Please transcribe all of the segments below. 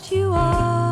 what you are.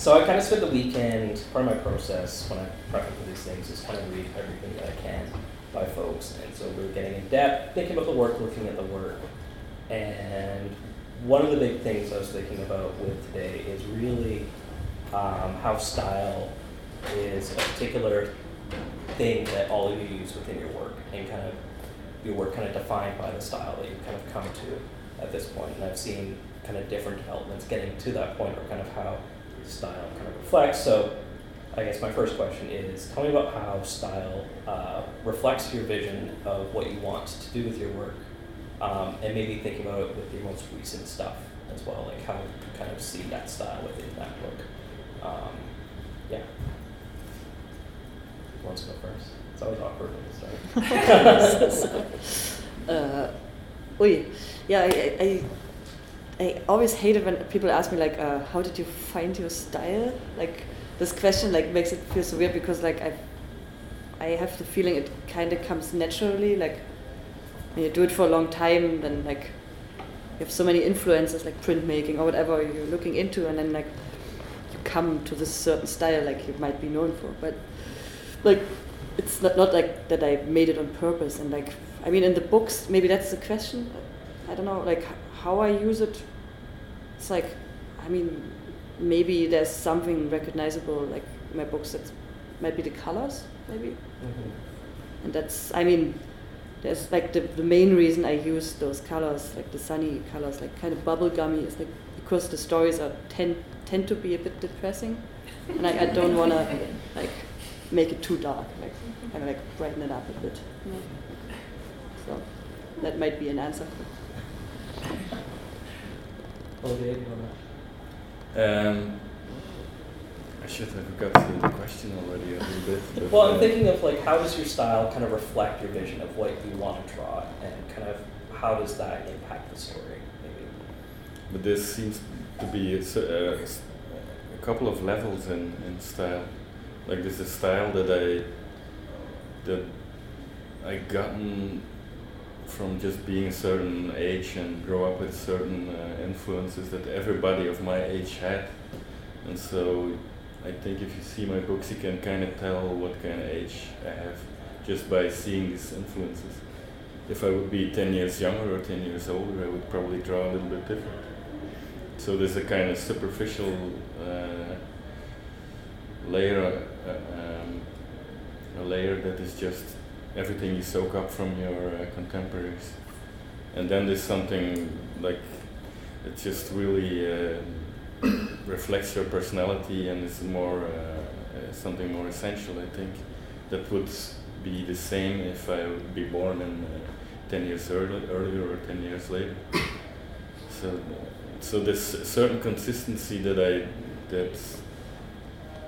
So I kind of spent the weekend, part of my process when I prep for these things is kind of read everything that I can by folks. And so we are getting in depth, thinking about the work, looking at the work. And one of the big things I was thinking about with today is really um, how style is a particular thing that all of you use within your work and kind of your work kind of defined by the style that you've kind of come to at this point. And I've seen kind of different developments getting to that point or kind of how style kind of reflects. So I guess my first question is tell me about how style uh, reflects your vision of what you want to do with your work um, and maybe think about it with your most recent stuff as well, like how you kind of see that style within that book. Um, yeah. Who wants to go first? It's always awkward when you start. uh, oi. Yeah, I, I always hate it when people ask me like, uh, how did you find your style? Like this question like makes it feel so weird because like I, I have the feeling it kind of comes naturally. Like when you do it for a long time, then like you have so many influences like printmaking or whatever you're looking into, and then like you come to this certain style like you might be known for. But like it's not, not like that I made it on purpose and like I mean in the books maybe that's the question. I don't know like how I use it. It's like I mean maybe there's something recognizable like my books that might be the colors maybe. Mhm. and that's I mean there's like the, the main reason I use those colors like the sunny colors like kind of bubblegummy is like because the stories are tend tend to be a bit depressing. And I, I don't want to like make it too dark like kind of like brighten it up a bit. You know? so that might be an answer Olivier, do you wanna- Um, I should have got to the question already a little bit. Well, I'm uh, thinking of like how does your style kind of reflect your vision of what you want to draw, and kind of how does that impact the story, maybe. But this seems to be a couple of levels in, in style. Like there's a style that I that I gotten from just being a certain age and grow up with certain uh, influences that everybody of my age had. And so I think if you see my books, you can kind of tell what kind of age I have just by seeing these influences. If I would be 10 years younger or 10 years older, I would probably draw a little bit different. So there's a kind of superficial uh, layer, uh, um, a layer that is just everything you soak up from your uh, contemporaries. And then there's something like it just really uh, reflects your personality and is more uh, uh, something more essential. I think that would be the same if I would be born in uh, ten years early, earlier or ten years later. So, so a certain consistency that I that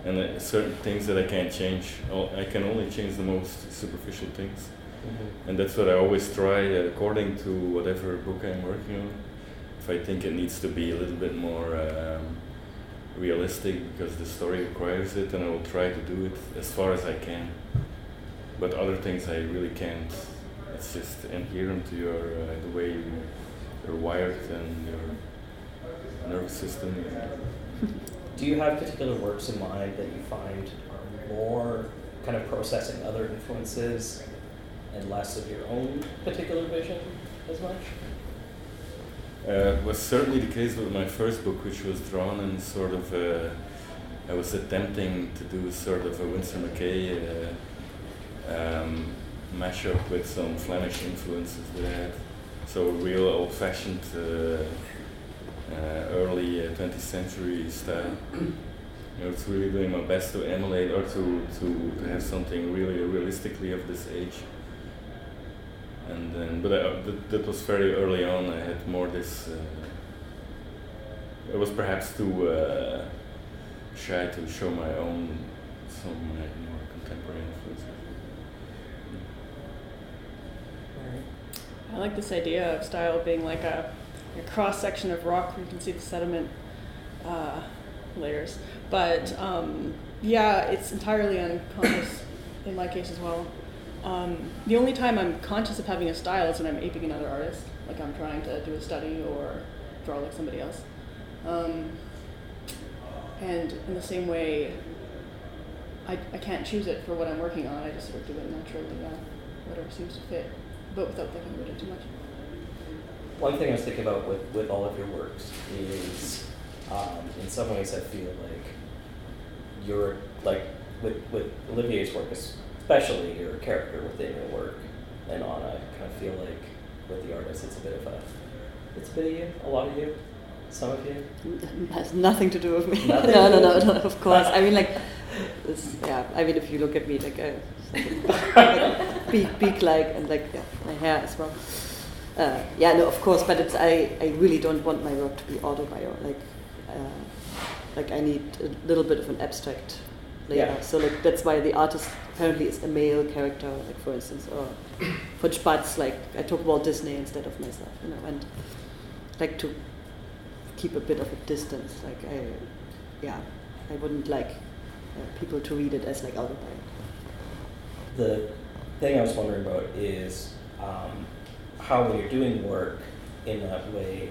and uh, certain things that I can't change. I can only change the most superficial things, and that's what I always try uh, according to whatever book I'm working on. If I think it needs to be a little bit more um, realistic because the story requires it, then I will try to do it as far as I can. But other things I really can't. It's just inherent to your uh, the way you, you're wired and your nervous system. Do you have particular works in mind that you find are more kind of processing other influences and less of your own particular vision as much? Uh, was certainly the case with my first book, which was drawn in sort of a, I was attempting to do sort of a Winsor McCay uh, um, mashup with some Flemish influences that I had. So real old-fashioned, uh, early uh, 20th century style. You know, it's really doing my best to emulate or to, to, to have something really realistically of this age and then but I, that, that was very early on. I had more this. Uh, I was perhaps too uh, shy to show my own some of my more contemporary influences. I like this idea of style being like a, a cross section of rock where you can see the sediment uh, layers. But um, yeah, it's entirely unconscious in my case as well. Um, the only time I'm conscious of having a style is when I'm aping another artist, like I'm trying to do a study or draw like somebody else. Um, and in the same way, I, I can't choose it for what I'm working on. I just sort of do it naturally, whatever seems to fit, but without thinking about it too much. One thing I was thinking about with, with all of your works is, um, in some ways, I feel like you're like with with Olivier's work, especially your character within your work, and Anna. I kind of feel like with the artist, it's a bit of a, it's a bit of you, a lot of you, some of you. has nothing to do with me. No, no, no, no, of course. I mean, like, this, yeah. I mean, if you look at me, like, uh, like beak, beak-like, and like, yeah, my hair as well. Uh, yeah, no, of course. But it's I, I really don't want my work to be autobiographical. Like, uh, like I need a little bit of an abstract layer. Yeah. So like that's why the artist apparently is a male character, like for instance, or von Spatz, like I took Walt Disney instead of myself, you know, and like to keep a bit of a distance. Like I, yeah, I wouldn't like uh, people to read it as like autobio. The thing I was wondering about is um, how, when you're doing work in that way,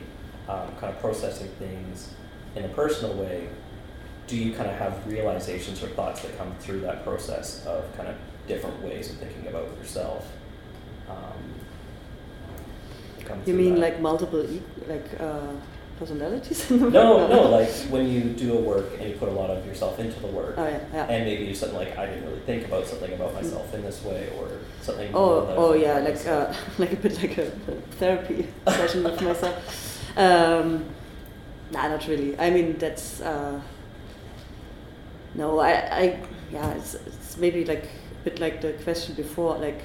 um, kind of processing things in a personal way, do you kind of have realizations or thoughts that come through that process of kind of different ways of thinking about yourself? Um, You mean that? like multiple, like uh, personalities? in the No, work? no, like when you do a work and you put a lot of yourself into the work. Oh yeah, yeah. And maybe you something like I didn't really think about something about myself in this way, or something. Oh, more that I oh yeah, like uh, like a bit like a, a therapy session with myself. Um, nah, not really. I mean, that's uh, no. I, I yeah, it's, it's maybe like a bit like the question before. Like,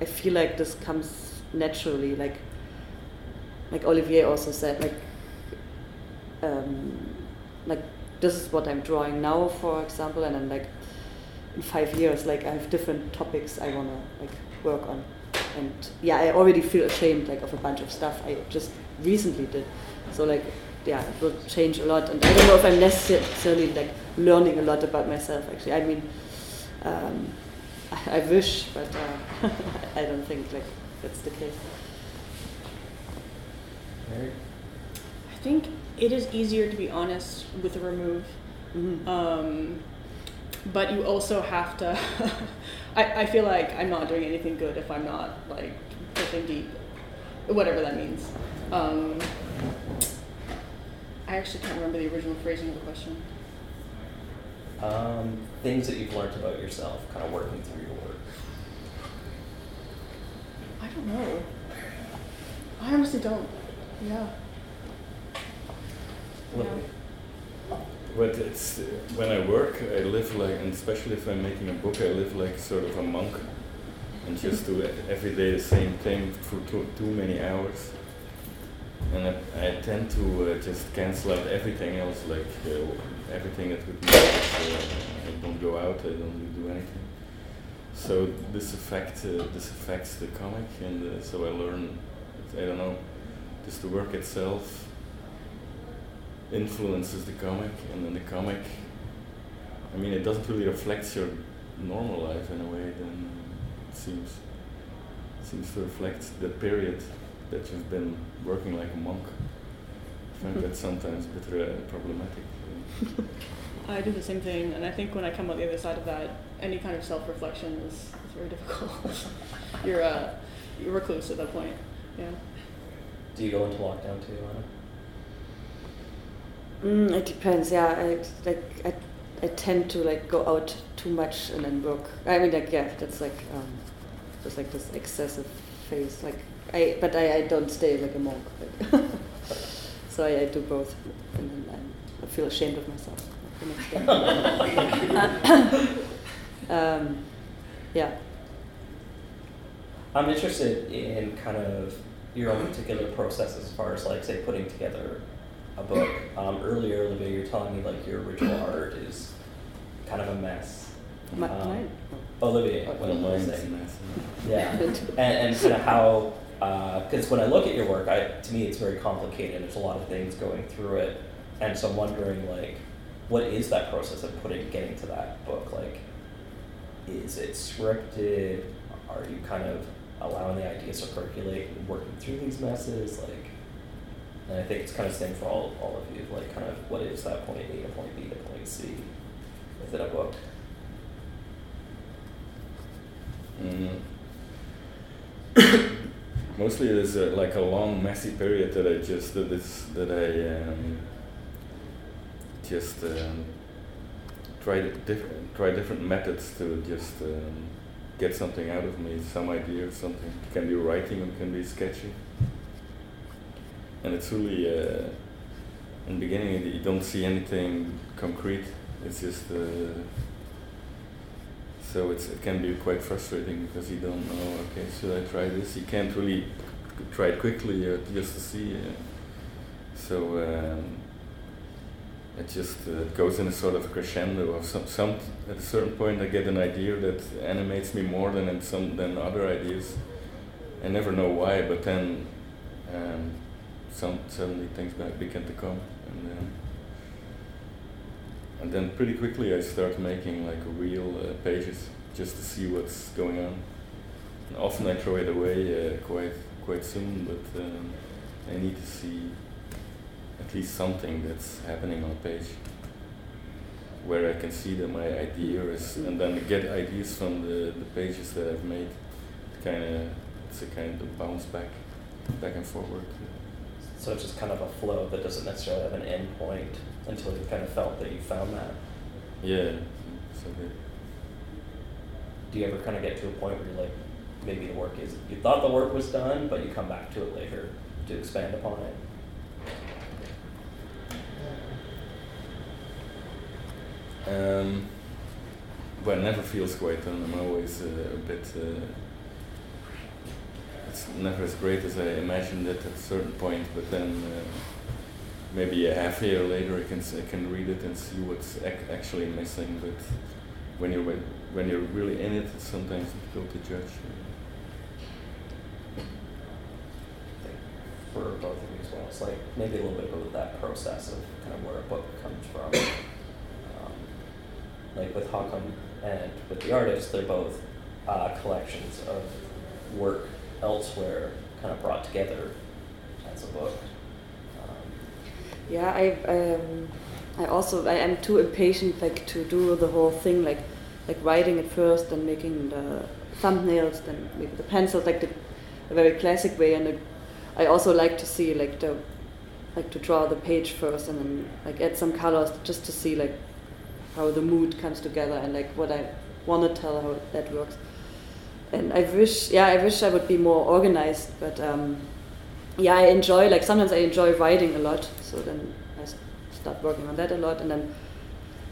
I feel like this comes naturally. Like, like Olivier also said, like, um, like this is what I'm drawing now, for example, and then like in five years, like I have different topics I wanna like work on, and yeah, I already feel ashamed like of a bunch of stuff I just recently did, so like yeah, it will change a lot, and I don't know if I'm necessarily like learning a lot about myself. Actually, I mean, um, I, I wish, but uh, I don't think like that's the case. Mary? I think it is easier to be honest with a remove. Mhm. Um, but you also have to. I, I feel like I'm not doing anything good if I'm not like pushing deep, whatever that means. Um, I actually can't remember the original phrasing of the question. Um, things that you've learned about yourself, kind of working through your work. I don't know. I honestly don't. Yeah. But it's when I work, I live like, and especially if I'm making a book, I live like sort of a monk, and just do every day the same thing for too, too many hours. And I, I tend to uh, just cancel out everything else, like uh, everything that would it, uh, I don't go out, I don't do anything. So this affect uh, this affects the comic, and uh, so I learn. I don't know, just the work itself influences the comic, and then the comic. I mean, it doesn't really reflect your normal life in a way. Then it seems seems to reflect the period that you've been working like a monk. I find that sometimes a bit uh, problematic. I do the same thing, and I think when I come out the other side of that, any kind of self-reflection is, is very difficult. you're a you're a recluse at that point. Yeah. Do you go into lockdown too, Anna? Mm, it depends. Yeah, I like I, I tend to like go out too much and then work. I mean, like yeah, that's like um, just like this excessive phase. Like I, but I, I don't stay like a monk. So I, I do both, and then I'm, I feel ashamed of myself um, yeah. I'm interested in kind of your own particular process as far as like say putting together a book. Um, earlier, Olivia, you're telling me like your original art is kind of a mess. My, Um, mine? Olivia, Oh, what am I Mine's saying? Yeah, and, and kind of how, because when I look at your work, I to me it's very complicated. There's a lot of things going through it, and so I'm wondering like, what is that process of putting getting to that book? Like, is it scripted? Are you kind of allowing the ideas to percolate and working through these messes? Like, and I think it's kind of the same for all all of you. Like, kind of what is that point A to point B to point C within a book? Mm. Mostly there's a, like a long messy period that I just that is that I um, just um, try di- diff- try different methods to just um, get something out of me, some idea or something. It can be writing, it can be sketching, and it's really uh, in the beginning you don't see anything concrete. It's just. Uh, so it's, it can be quite frustrating because you don't know, okay, should I try this? You can't really try it quickly uh, just to see. Uh, so um, it just uh, goes in a sort of crescendo of some, some, at a certain point I get an idea that animates me more than some, than other ideas. I never know why, but then um, some, suddenly things be- begin to come. And, um, and then pretty quickly I start making like real uh, pages just to see what's going on. And often I throw it away uh, quite quite soon, but um, I need to see at least something that's happening on a page where I can see that my idea is, and then get ideas from the, the pages that I've made. Kind of, it's a kind of bounce back, back and forward. So it's just kind of a flow that doesn't necessarily have an end point until you've kind of felt that you found that. Yeah, so good. Do you ever kind of get to a point where you're like, maybe the work is, you thought the work was done, but you come back to it later to expand upon it? Um, well, it never feels quite done. I'm always uh, a bit. Uh, it's never as great as I imagined it at a certain point, but then uh, maybe a half year later I can I can read it and see what's ac- actually missing. But when you're when, you're really in it, it's sometimes difficult to judge. for both of you as well. It's like maybe a little bit about that process of kind of where a book comes from. Um, like with Hakam and with the artist, they're both uh, collections of work elsewhere, kind of brought together as a book. Um, Yeah, I um, I also I am too impatient like to do the whole thing like like writing it first, and making the thumbnails, then maybe the pencils, like the a very classic way. And I also like to see like the like to draw the page first and then like add some colors just to see like how the mood comes together and like what I want to tell how that works. And I wish, yeah, I wish I would be more organized, but um, yeah, I enjoy like sometimes I enjoy writing a lot, so then I start working on that a lot, and then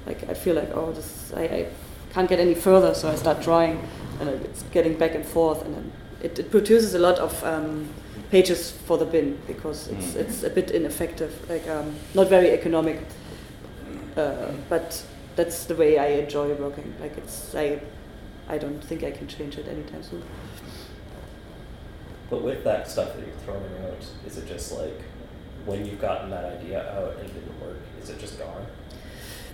like I feel like oh this I, I can't get any further, so I start drawing, and it's getting back and forth, and then it, it produces a lot of um, pages for the bin because it's Mm. it's a bit ineffective, like um, not very economic, uh, but that's the way I enjoy working. Like it's I I don't think I can change it anytime soon. But with that stuff that you're throwing out, is it just like when you've gotten that idea out and it didn't work, is it just gone?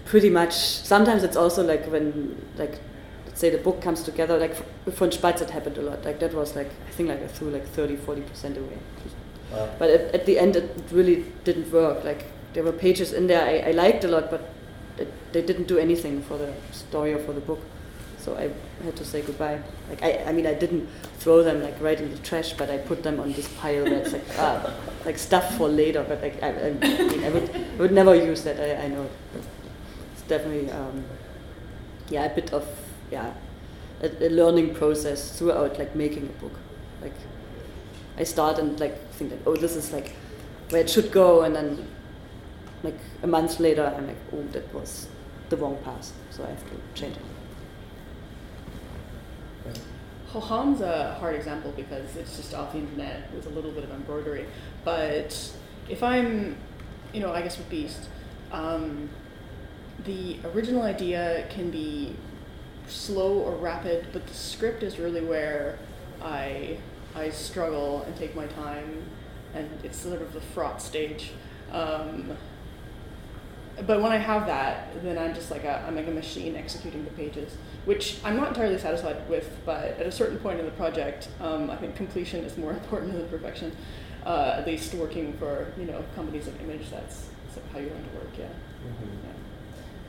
Pretty much. Sometimes it's also like when, like, let's say the book comes together, like f- with von Spatz it happened a lot. Like that was like, I think like I threw like 30, 40% away. Well, But at, at the end it really didn't work. Like there were pages in there I, I liked a lot, but it, they didn't do anything for the story or for the book. So I had to say goodbye. Like I, I mean, I didn't throw them like right in the trash, but I put them on this pile it's like ah, like stuff for later. But like I, I, mean, I would, I would never use that. I, I know. It's definitely um, yeah a bit of yeah a, a learning process throughout like making a book. Like I start and like think like oh this is like where it should go, and then like a month later I'm like oh that was the wrong path, so I have to change it. Hoham's a hard example because it's just off the internet with a little bit of embroidery. But if I'm, you know, I guess with Beast, um, the original idea can be slow or rapid, but the script is really where I I struggle and take my time, and it's sort of the fraught stage. Um, but when I have that, then I'm just like a I'm like a machine executing the pages, which I'm not entirely satisfied with. But at a certain point in the project, um, I think completion is more important than perfection. Uh, at least working for you know companies like Image, that's, that's how you learn to work. Yeah. yeah.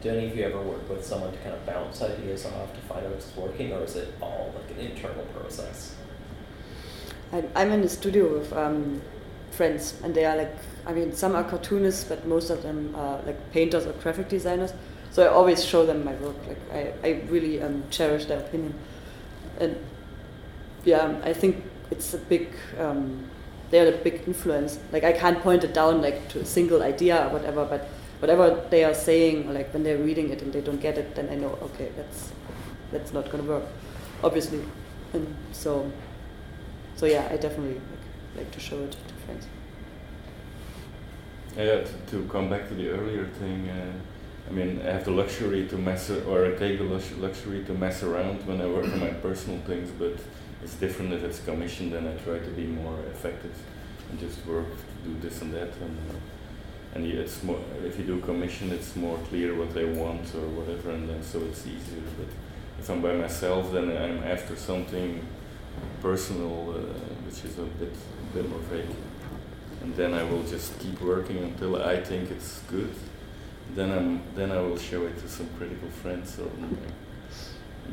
Do any of you ever work with someone to kind of bounce ideas off to find out if it's working, or is it all like an internal process? I'm, I'm in the studio with um, friends, and they are like, I mean, some are cartoonists, but most of them are like painters or graphic designers. So I always show them my work. Like I, I really um, cherish their opinion, and yeah, I think it's a big. Um, they are a big influence. Like I can't point it down like to a single idea or whatever, but whatever they are saying, or like when they're reading it and they don't get it, then I know okay, that's that's not gonna work, obviously, and so so yeah, I definitely like, like to show it to friends. Yeah, to, to come back to the earlier thing, uh, I mean, I have the luxury to mess, or I take the lux- luxury to mess around when I work on my personal things, but it's different if it's commissioned and I try to be more effective and just work to do this and that. And, uh, and yeah, it's more, if you do commission, it's more clear what they want or whatever, and then so it's easier. But if I'm by myself, then I'm after something personal, uh, which is a bit, a bit more vague and then I will just keep working until I think it's good. Then I'm then I will show it to some critical friends or something.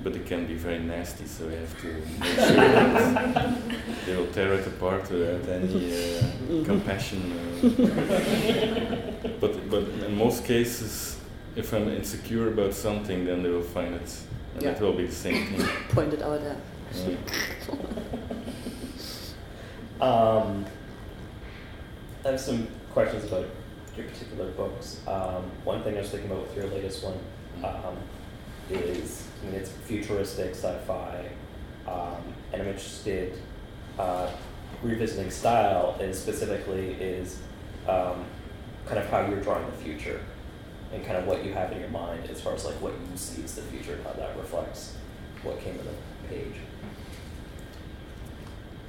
But it can be very nasty, so I have to make sure that they will tear it apart without any uh, compassion. Uh. but but in most cases, if I'm insecure about something, then they will find it, and Yeah. it will be the same thing. Pointed out there. Yeah. Um, I have some questions about your particular books. Um, one thing I was thinking about with your latest one um, is, I mean, it's futuristic sci-fi, um, and I'm interested, uh, revisiting style and specifically is, um, kind of how you're drawing the future and kind of what you have in your mind as far as like what you see as the future and how that reflects what came in the page.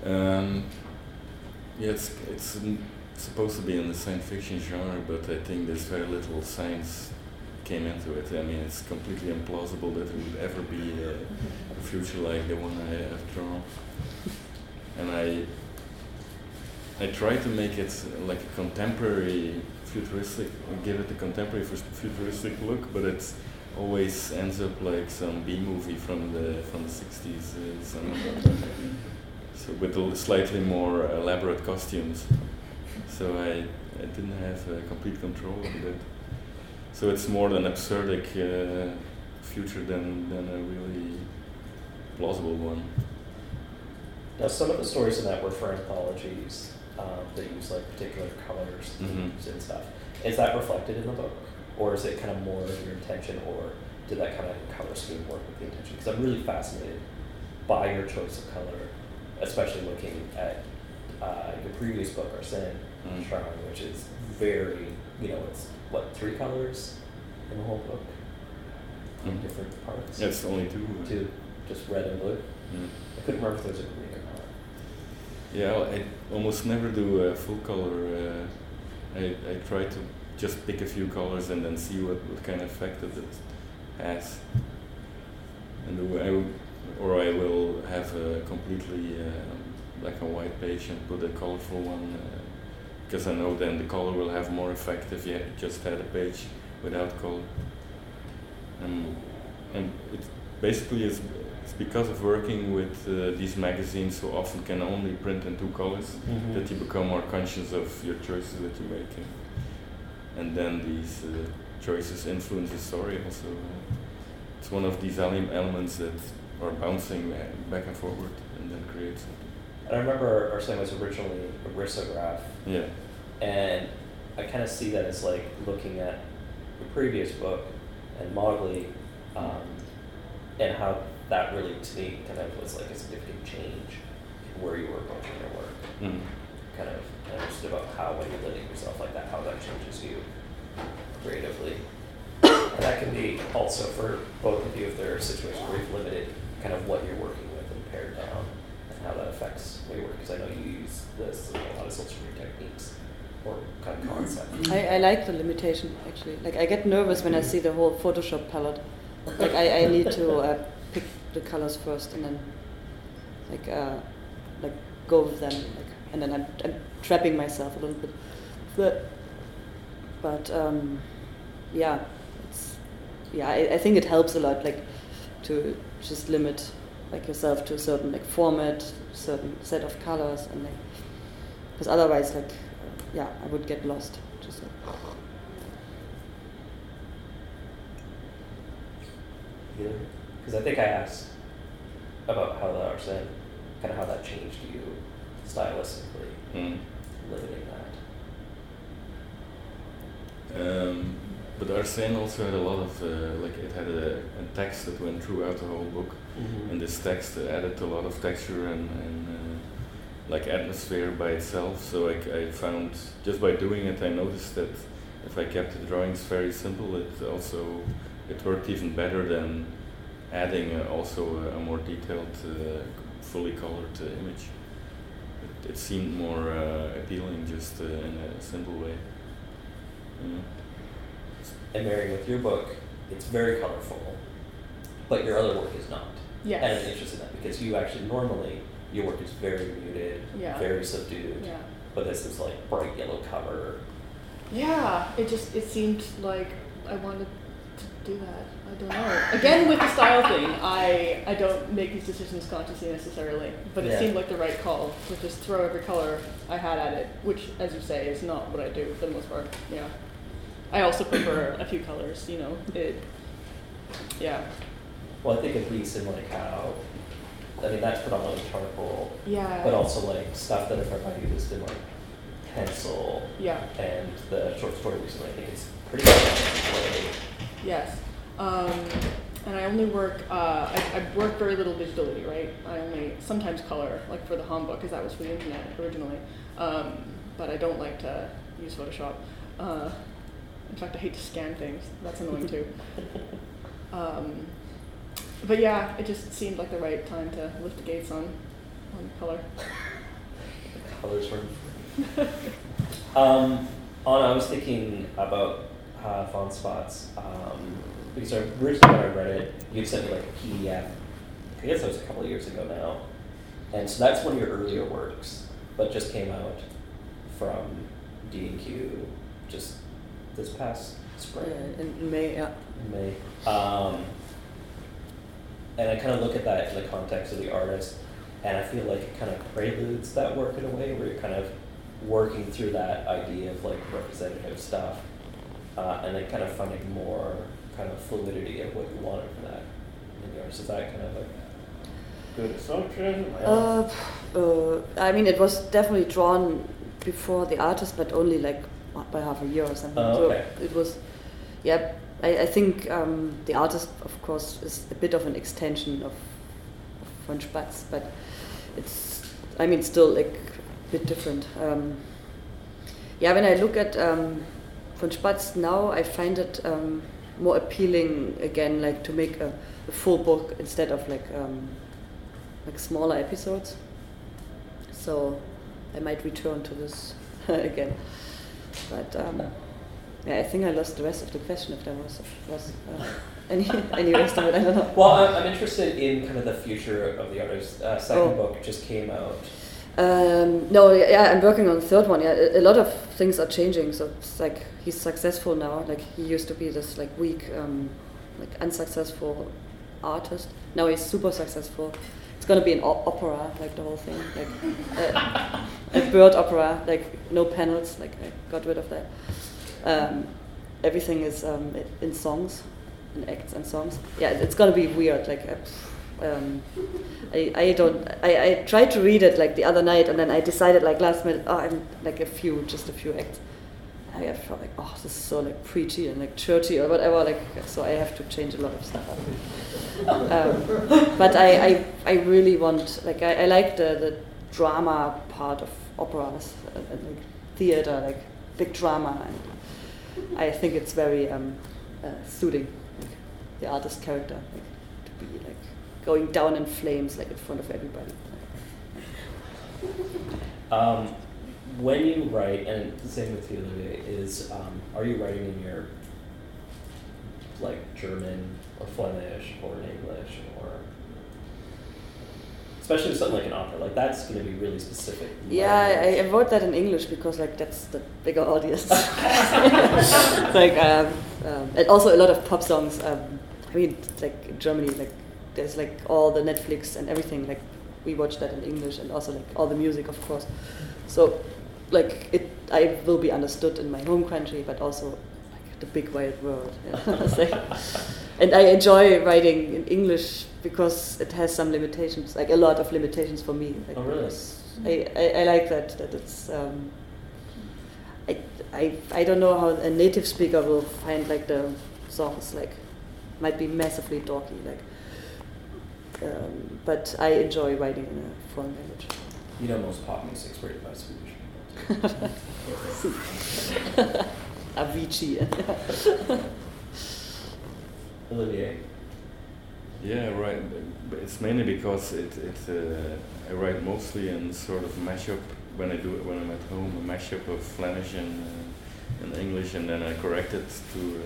Um, yeah, it's, it's supposed to be in the science fiction genre, but I think there's very little science came into it. I mean, it's completely implausible that there would ever be a, a future like the one I have drawn. And I, I try to make it uh, like a contemporary futuristic, give it a contemporary futuristic look, but it always ends up like some B movie from the from the 60s. Uh, so with slightly more elaborate costumes. So I, I didn't have uh, complete control over that. So it's more of an absurdic uh, future than, than a really plausible one. Now, some of the stories in that were for anthologies um, that use like particular colors Mhm. and stuff. Is that reflected in the book, or is it kind of more of your intention, or did that kind of color scheme work with the intention? Because I'm really fascinated by your choice of color, especially looking at uh, your previous book, Arsene Mm. Schrauwen, which is very, you know, it's what three colors in the whole book, in Mm. different parts. Yeah, it's only two. Two, just red and blue. Mm. I couldn't remember if there was a green or not. Yeah, I almost never do a full color. Uh, I, I try to just pick a few colors and then see what, what kind of effect that it has. And the way I would, or I will have a completely uh, black and white page and put a colorful one uh, because I know then the color will have more effect if you just had a page without color. And, and it basically is it's because of working with uh, these magazines who often can only print in two colors Mhm. that you become more conscious of your choices that you make. And, and then these uh, choices influence the story also. It's one of these ele- elements that are bouncing back and forward and then creates something. And I remember our Arsene was originally a risograph, Yeah. and I kind of see that as like looking at the previous book and Mowgli, um, and how that really to me kind of was like a significant change in where you were approaching your work. Mm. Kind of understood about how when you're living yourself like that, how that changes you creatively. And that can be also for both of you if there are situations where you've limited kind of what you're working with and pared down and how that affects what you work. Because I know you use this in a lot of illustrating techniques or kind of concepts. I, I like the limitation actually. Like I get nervous when I see the whole Photoshop palette. Like I, I need to uh, pick the colors first and then like uh, like go with them. Like and then I'm, I'm trapping myself a little bit. But but um, yeah, it's yeah. I, I think it helps a lot. Like to just limit like yourself to a certain like format, certain set of colors, and like because otherwise like yeah, I would get lost. Just like, Yeah, Because I think I asked about how the Arsene, kind of how that changed you stylistically, Mm. limiting that. Um, but Arsene also had a lot of, uh, like it had a, a text that went throughout the whole book. Mm-hmm. And this text added a lot of texture and, and uh, like atmosphere by itself. So I, I found just by doing it, I noticed that if I kept the drawings very simple, it also it worked even better than adding uh, also a, a more detailed, uh, fully colored uh, image. It, it seemed more uh, appealing just uh, in a simple way. Yeah. And Mary, with your book, it's very colorful, but your other work is not. Yes. And I'm interested in that because you actually normally your work is very muted, Yeah. very subdued. Yeah. But this is like bright yellow cover. Yeah, it just it seemed like I wanted to do that. I don't know. Again, with the style thing, I I don't make these decisions consciously necessarily, but it Yeah. seemed like the right call to just throw every color I had at it, which, as you say, is not what I do for the most part. Yeah. I also prefer a few colors. You know, it. Yeah. Well, I think at least in like how, I mean, that's predominantly charcoal, Yeah. but also like stuff that I've already used in like pencil Yeah. and the short story recently. I think it's pretty much. Yes. Um, and I only work, uh, I, I work very little digitally, right? I only sometimes color, like for the home book, because that was for the internet originally. Um, but I don't like to use Photoshop. Uh, in fact, I hate to scan things. That's annoying too. Um, but yeah, it just seemed like the right time to lift the gates on on color. The colors were. um, on, I was thinking about uh, von Spatz um, because originally when I read it, you sent me like a PDF. I guess that was a couple of years ago now, and so that's one of your earlier works, but just came out from D and Q just this past spring. Yeah, in May, yeah. in May. Um, and I kind of look at that in the context of the artist, and I feel like it kind of preludes that work in a way where you're kind of working through that idea of like representative stuff, uh, and then kind of finding more kind of fluidity of what you wanted from that in yours. Is that kind of like good assumption? I? Uh, uh, I mean, it was definitely drawn before the artist, but only like by half a year or something. Oh, okay. So it was, yeah. I, I think um, the artist, of course, is a bit of an extension of, of von Spatz, but it's, I mean, still like a bit different. Um, yeah, when I look at um, von Spatz now, I find it um, more appealing again, like to make a, a full book instead of like um, like smaller episodes. So I might return to this again. But um, yeah, I think I lost the rest of the question if there was was uh, any any rest of it. I don't know. Well, I'm, I'm interested in kind of the future of the artist. Uh, second Oh. book just came out. Um, no, yeah, I'm working on the third one. Yeah, a, a lot of things are changing. So it's like he's successful now. Like he used to be this like weak, um, like unsuccessful artist. Now he's super successful. It's gonna be an o- opera, like the whole thing, like uh, a bird opera, like no panels. Like I got rid of that. Um, everything is um, in songs, in acts and songs. Yeah, it's gonna be weird. Like. Uh, um, I, I don't I, I tried to read it like the other night and then I decided like last minute oh I'm like a few just a few acts I felt like oh this is so like preachy and like churchy or whatever like so I have to change a lot of stuff um, but I, I I really want like I, I like the, the drama part of operas and, and like theater like big drama and I think it's very um, uh, suiting like, the artist character like, to be like going down in flames like in front of everybody. Um, when you write, and the same with you, Olivier, is um, are you writing in your like German or Flemish or in English especially with something like an opera, like that's going to be really specific. Yeah, I, I wrote that in English because like that's the bigger audience. like um, um, and also a lot of pop songs. Um, I mean, like in Germany, like there's like all the Netflix and everything. Like we watch that in English, and also like all the music, of course. So like it, I will be understood in my home country, but also like the big wide world. Yeah. And I enjoy writing in English because it has some limitations, like a lot of limitations for me. Like Oh, really? I, I, I like that that it's. Um, I, I I don't know how a native speaker will find like the songs like might be massively dorky like. Um, but I enjoy writing in a foreign language. You know, most pop music's written by Swedish people. Avicii. Olivier. Yeah, right. It's mainly because it, it uh, I write mostly in sort of mashup when I do it when I'm at home, a mashup of Flemish and, uh, and English, and then I correct it to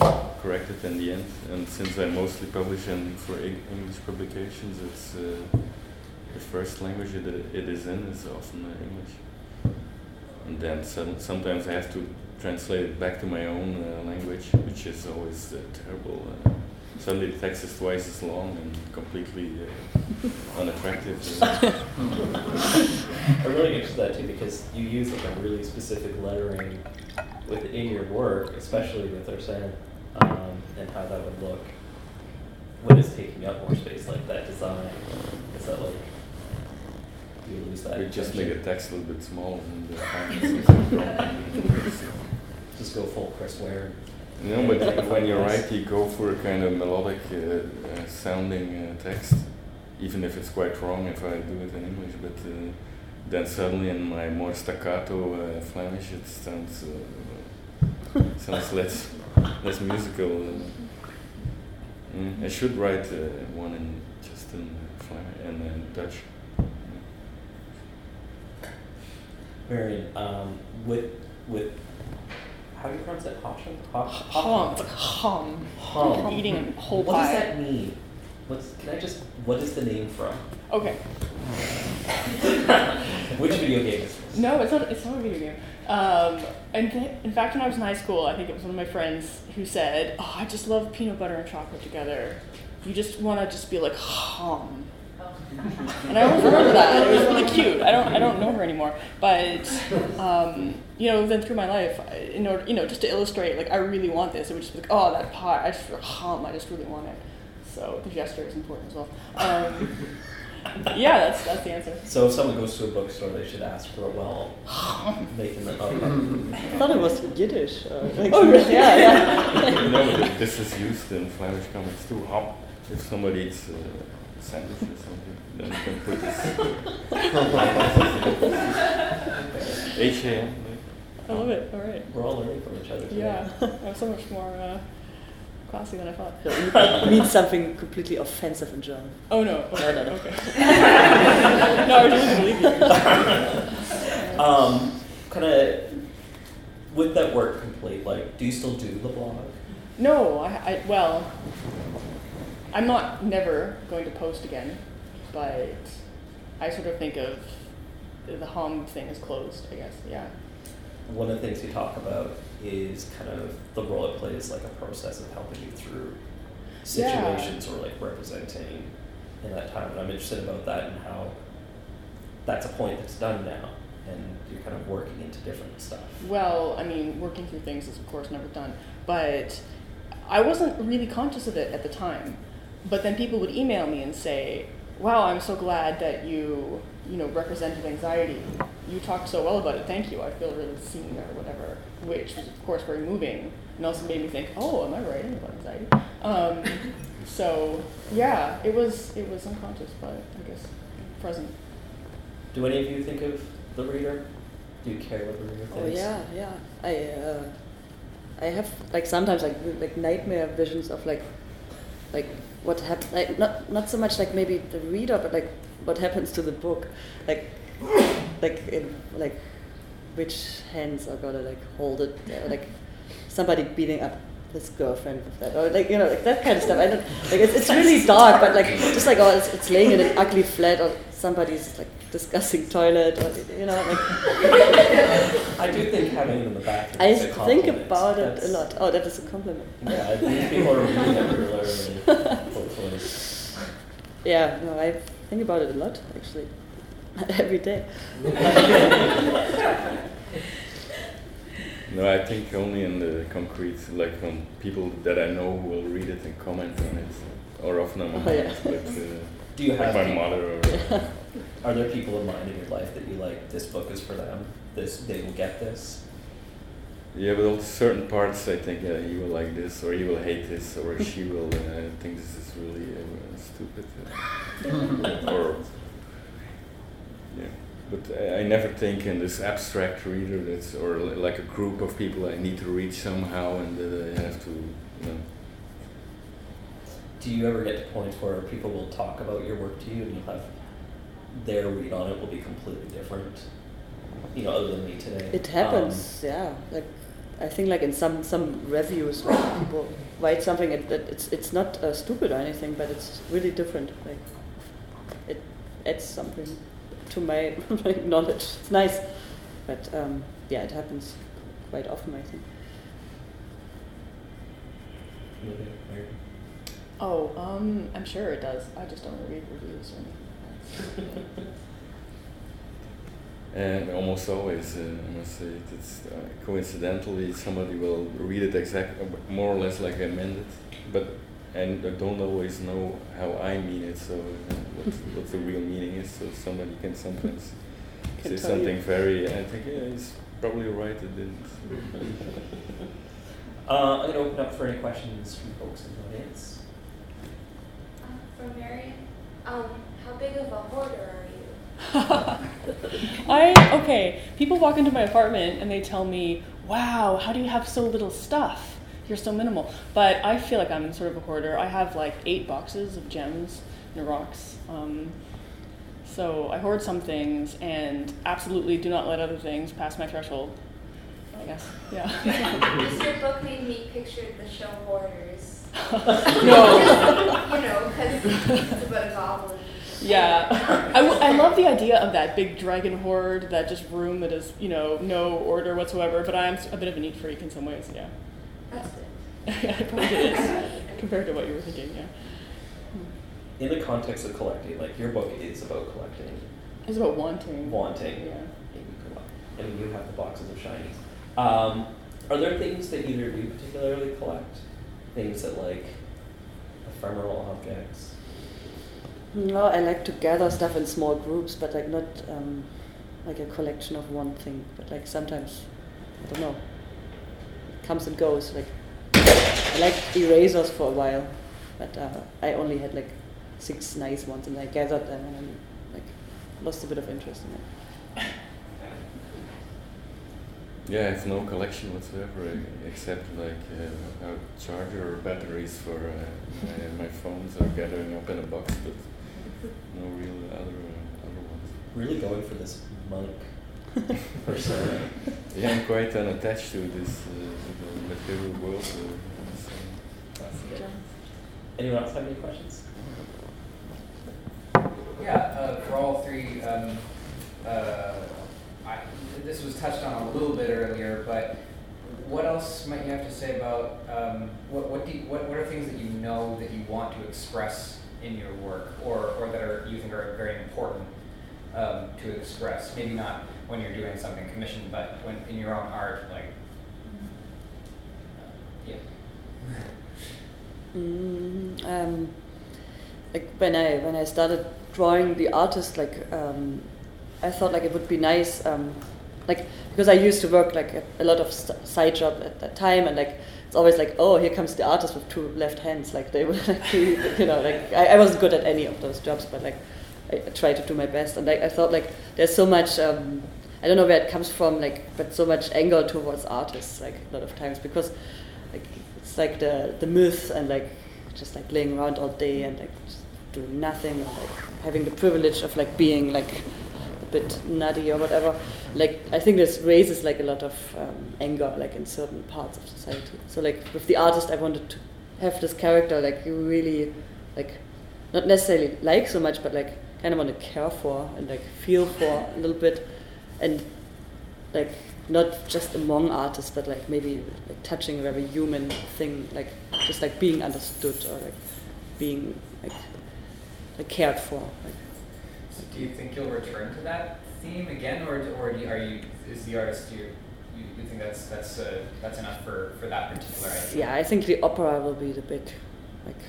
uh, correct it in the end. And since I mostly publish in for Eng- English publications, it's uh, the first language it, it is in is often uh, English. And then some, sometimes I have to translate it back to my own uh, language, which is always uh, terrible. Suddenly the text is twice as long and completely uh, unattractive. I'm really interested in that too because you use like a really specific lettering within your work, especially with Arsene, um, and how that would look when it's taking up more space like that design. Is that like you lose that? we just make the text a little bit smaller and the. Just go full Chris Ware. Know, but when you write, you go for a kind of melodic uh, uh, sounding uh, text, even if it's quite wrong if I do it in English. But uh, then suddenly in my more staccato uh, Flemish, it sounds uh, sounds less less musical. Mm, I should write one in just in Flemish and in Dutch. Marion, um, with with how do you pronounce it? Hasham? Ha- Hum. It's like hum. Hum. You're eating whole What does that mean? What's can I just what is the name from? Okay. Which video game is this? No, it's not. It's not a video game. Um, and th- in fact, when I was in high school, I think it was one of my friends who said, "Oh, I just love peanut butter and chocolate together. You just want to just be like hum." And I always remember that. It was really cute. I don't. I don't know her anymore, but um, you know, then through my life, in order, you know, just to illustrate, like I really want this. It would just be like, "Oh, that pot. I just hum. I just really want it." So the gesture is important as well. Um, yeah, that's that's the answer. So if someone goes to a bookstore, they should ask for a well. They can. Okay. I thought it was Yiddish. Uh, like, Oh, really? Yeah, yeah. you know, that this is used in Flemish comics too. Hop. If somebody eats uh, a sandwich or something, then you can put. H A M. I love it. All right. We're all learning from each other. Today. Yeah, I'm so much more uh, classy than I thought. It means something completely offensive in German. Oh no. Okay. No, no, no. Okay. no, I really believe you. Um, kind of with that work complete, like, do you still do the blog? No, I, I well, I'm not never going to post again, but I sort of think of the home thing is closed. I guess. Yeah. One of the things you talk about is kind of the role it plays, like a process of helping you through Yeah. situations or like representing in that time. And I'm interested about that and how that's a point that's done now, and you're kind of working into different stuff. Well, I mean, working through things is of course never done, but I wasn't really conscious of it at the time. But then people would email me and say, "Wow, I'm so glad that you, you know, represented anxiety. You talked so well about it. Thank you. I feel really seen or whatever." Which was of course very moving, and also made me think, "Oh, am I writing about anxiety?" Um, so yeah, it was it was unconscious, but I guess present. Do any of you think of the reader? Do you care what the reader thinks? Oh yeah, yeah. I uh, I have like sometimes like like nightmare visions of like like what happened. Like not not so much like maybe the reader, but like what happens to the book. Like like in like which hands are gonna like hold it. uh, like somebody beating up his girlfriend with that, or like you know like that kind of stuff. I don't like it's, it's really dark, but like just like oh it's, it's laying in an ugly flat or somebody's like discussing toilet or you know like. I do think having it in the back. I is a think compliment. about it a lot. Oh, that is a compliment. Yeah, I think people are reading it regularly. Hopefully. Yeah, no, I think about it a lot actually, every day. No, I think only in the concrete, like from people that I know who will read it and comment on it, or often on my Oh, yeah. but uh, Do you like have my people- mother or Are there people in mind in your life that you like? This book is for them. This they will get this. yeah, but on certain parts I think yeah, he will like this, or he will hate this, or she will uh, think this is really uh, stupid, uh, or yeah. But I, I never think in this abstract reader that's or li- like a group of people I need to reach somehow, and that I have to, you know. Do you ever get to points where people will talk about your work to you and you'll have their read on it will be completely different? You know, other than me today. It happens, yeah. Like I think like in some some reviews, like people write something that that it's it's not uh, stupid or anything, but it's really different. Like it adds something to my, my knowledge. It's nice, but um, yeah, it happens quite often. I think. Um, okay, weird. Oh, um, I'm sure it does. I just don't read reviews or anything. And almost always, uh, I must say, it's uh, coincidentally somebody will read it exactly, more or less like I meant it, but and I don't always know how I mean it, so uh, what, what the real meaning is. So somebody can sometimes Can say tell you. something very, I think yeah, he's probably right. It didn't. Uh, I'm gonna open up for any questions from folks in the audience. Uh, From Marion, um, how big of a hoarder are you? I okay. People walk into my apartment and they tell me, wow, how do you have so little stuff? You're so minimal. But I feel like I'm sort of a hoarder. I have like eight boxes of gems and rocks. Um, so I hoard some things and absolutely do not let other things pass my threshold. I guess, yeah. Just your book made me picture the show Hoarders. no. you know, because it's about a goblin. Yeah, I, w- I love the idea of that big dragon horde, that just room that is, you know, no order whatsoever. But I'm a bit of a neat freak in some ways. Yeah, That's good. yeah, it probably is compared to what you were thinking. Yeah, In the context of collecting, like your book is about collecting, it's about wanting. wanting. Yeah. and you. I mean, you have the boxes of shinies. Um, are there things that either of you particularly collect? Things that like ephemeral objects? No, I like to gather stuff in small groups, but like not um, like a collection of one thing. But like sometimes, I don't know, it comes and goes. Like I liked erasers for a while, but uh, I only had like six nice ones, and I gathered them, and I like lost a bit of interest in it. Yeah, it's no collection whatsoever except like uh, charger or batteries for uh, my, my phones are gathering up in a box, but no real other uh, other ones. Really going for this monk persona. Yeah, I'm quite unattached to this uh, to the material world. Uh, so. That's good. Anyone else have any questions? Yeah, uh, for all three, um, uh, I, this was touched on a little bit earlier, but what else might you have to say about um, what what, do you, what what are things that you know that you want to express in your work, or or that are you think are very important um, to express? Maybe not when you're doing something commissioned, but when in your own art, like yeah. Mm, um, like when I when I started drawing the artist, like um, I thought like it would be nice, um, like because I used to work like a, a lot of st- side job at that time, and like it's always like oh here comes the artist with two left hands, like they would like you know like I, I wasn't good at any of those jobs, but like I, I tried to do my best, and like I thought like there's so much. Um, I don't know where it comes from, like, but so much anger towards artists, like a lot of times, because like it's like the the myth and like just like laying around all day and like doing nothing and like having the privilege of like being like bit nutty or whatever like i think this raises like a lot of um, anger like in certain parts of society so like with the artist i wanted to have this character like you really like not necessarily like so much but like kind of want to care for and like feel for a little bit and like not just among artists, but like maybe like touching a very human thing, like just like being understood or like being like, like cared for. Like, do you think you'll return to that theme again, or, or do you, are you is the artist you you, you think that's that's uh, that's enough for, for that particular idea? yeah, I think the opera will be the big like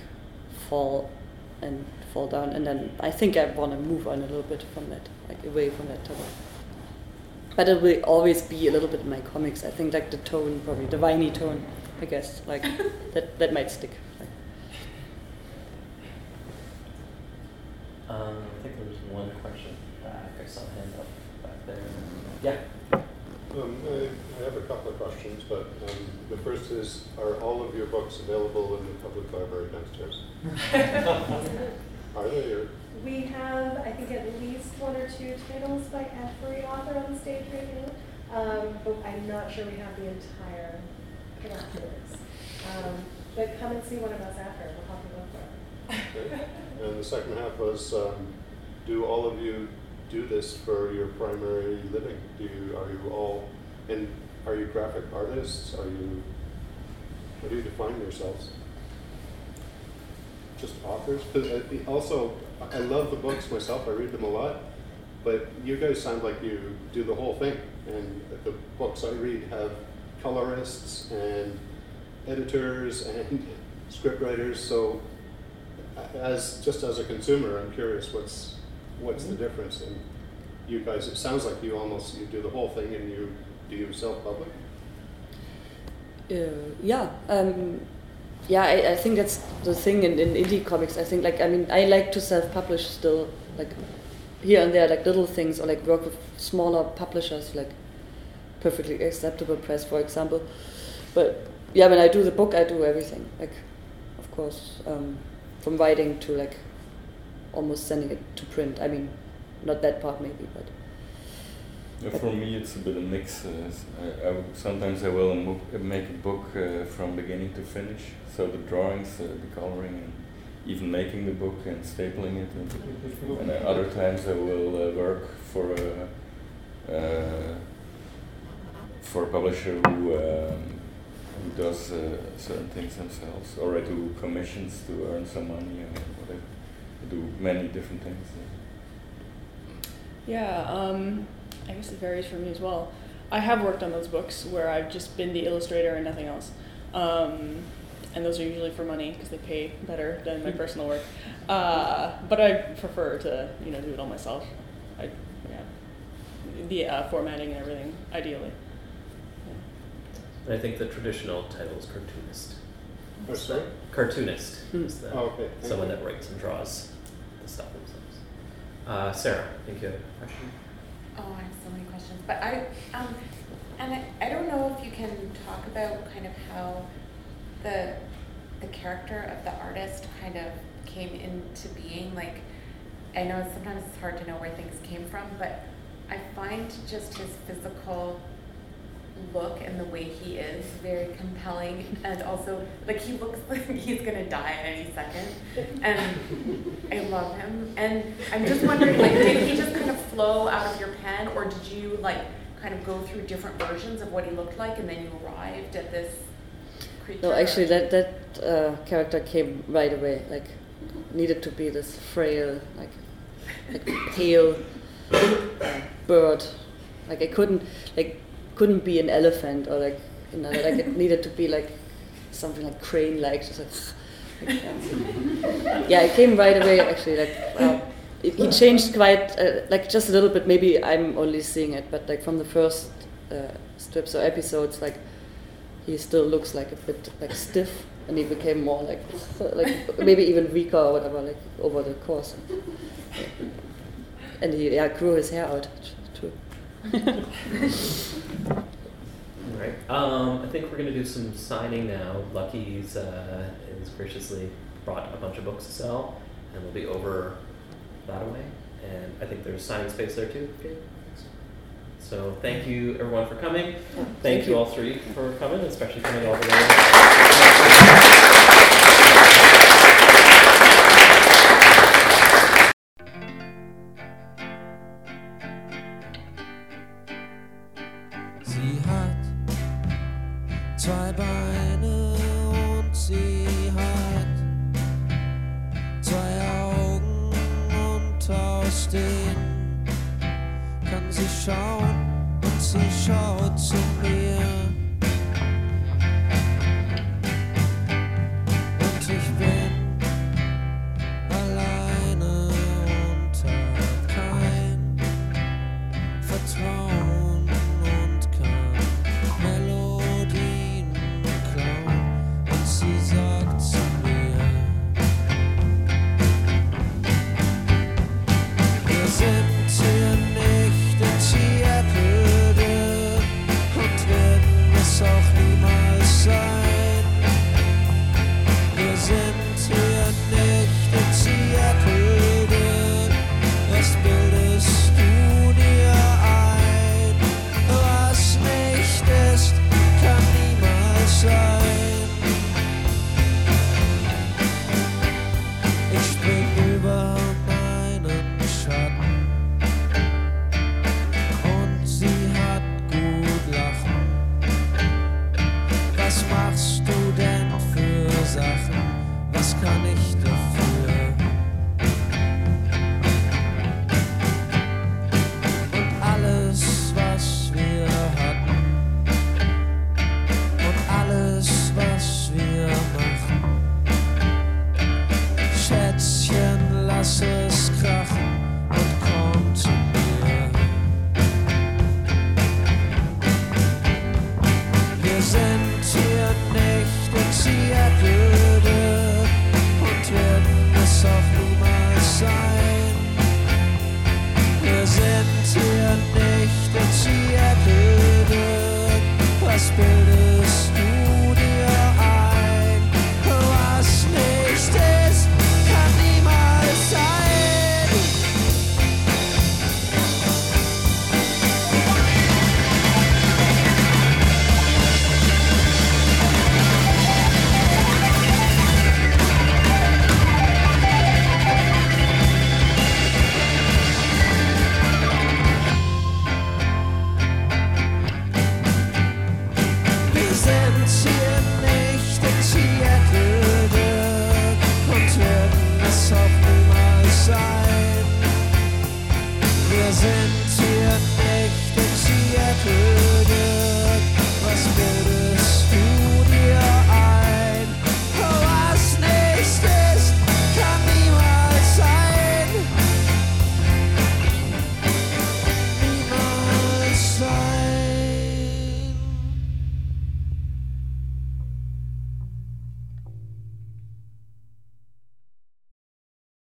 fall and fall down, and then I think I want to move on a little bit from that, like away from that topic. But it will always be a little bit in my comics. I think like the tone, probably the viney tone, I guess, like that that might stick. Like, Um, I think there was one question back. I saw a hand up back there. Yeah. Um, I, I have a couple of questions, but um, the first is, are all of your books available in the public library downstairs? Are they, or? We have, I think, at least one or two titles by every author on the stage right now, um, but I'm not sure we have the entire collections. Um, but come and see one of us after, we'll help you look for it. okay. And the second half was, um, do all of you do this for your primary living? Do you, are you all, and are you graphic artists? Are you, how do you define yourselves? Just authors? 'Cause, uh, also, I love the books myself, I read them a lot, but you guys sound like you do the whole thing. And the books I read have colorists and editors and scriptwriters, so as, just as a consumer, I'm curious, what's, what's the difference? And you guys, it sounds like you almost, you do the whole thing and you, do you self-public? Uh, yeah, um, yeah. I, I think that's the thing in, in indie comics. I think like I mean I like to self-publish still, like here and there, like little things, or like work with smaller publishers, like perfectly acceptable press, for example. But yeah, when I do the book, I do everything. Like, of course, um, from writing to like almost sending it to print. I mean, not that part maybe, but Yeah, for me, it's a bit of mix. Uh, I, I sometimes I will make a book uh, from beginning to finish. So the drawings, uh, the coloring, and even making the book and stapling it. And, and other times I will uh, work for a uh, for a publisher who um, who does uh, certain things themselves, or I do commissions to earn some money or whatever. I do many different things. Yeah, um, I guess it varies for me as well. I have worked on those books where I've just been the illustrator and nothing else. Um, and those are usually for money because they pay better than my personal work. Uh, but I prefer to, you know, do it all myself. I, yeah, the uh, formatting and everything, ideally. And I think the traditional title is cartoonist. Oh, sorry? Cartoonist Hmm. is the Oh, okay. Someone you. that writes and draws the stuff themselves. Uh, Sarah, I think you question. Oh, I have so many questions, but I, um, and I, I don't know if you can talk about kind of how the, the character of the artist kind of came into being. Like, I know sometimes it's hard to know where things came from, but I find just his physical look and the way he is very compelling, and also like he looks like he's gonna die at any second, and I love him. And I'm just wondering, like, did he just kind of flow out of your pen, or did you like kind of go through different versions of what he looked like, and then you arrived at this creature? No, actually, that that uh, character came right away. Like, needed to be this frail, like, like pale uh, bird. Like, I couldn't, like, couldn't be an elephant or like, you know, like it needed to be like something like. Just like, like, um, yeah, it came right away. Actually, like, wow. Changed quite, uh, like, just a little bit. Maybe I'm only seeing it, but like from the first uh, strips or episodes, like he still looks like a bit like stiff and he became more like like maybe even weaker or whatever like over the course and he yeah grew his hair out All right. Um, I think we're going to do some signing now. Lucky's uh, has graciously brought a bunch of books to sell, and we'll be over that way. And I think there's signing space there too. Gabe? So thank you everyone for coming. Thank, thank you you. all three for coming, especially coming all the way. Kann sie schauen und sie schaut zu mir.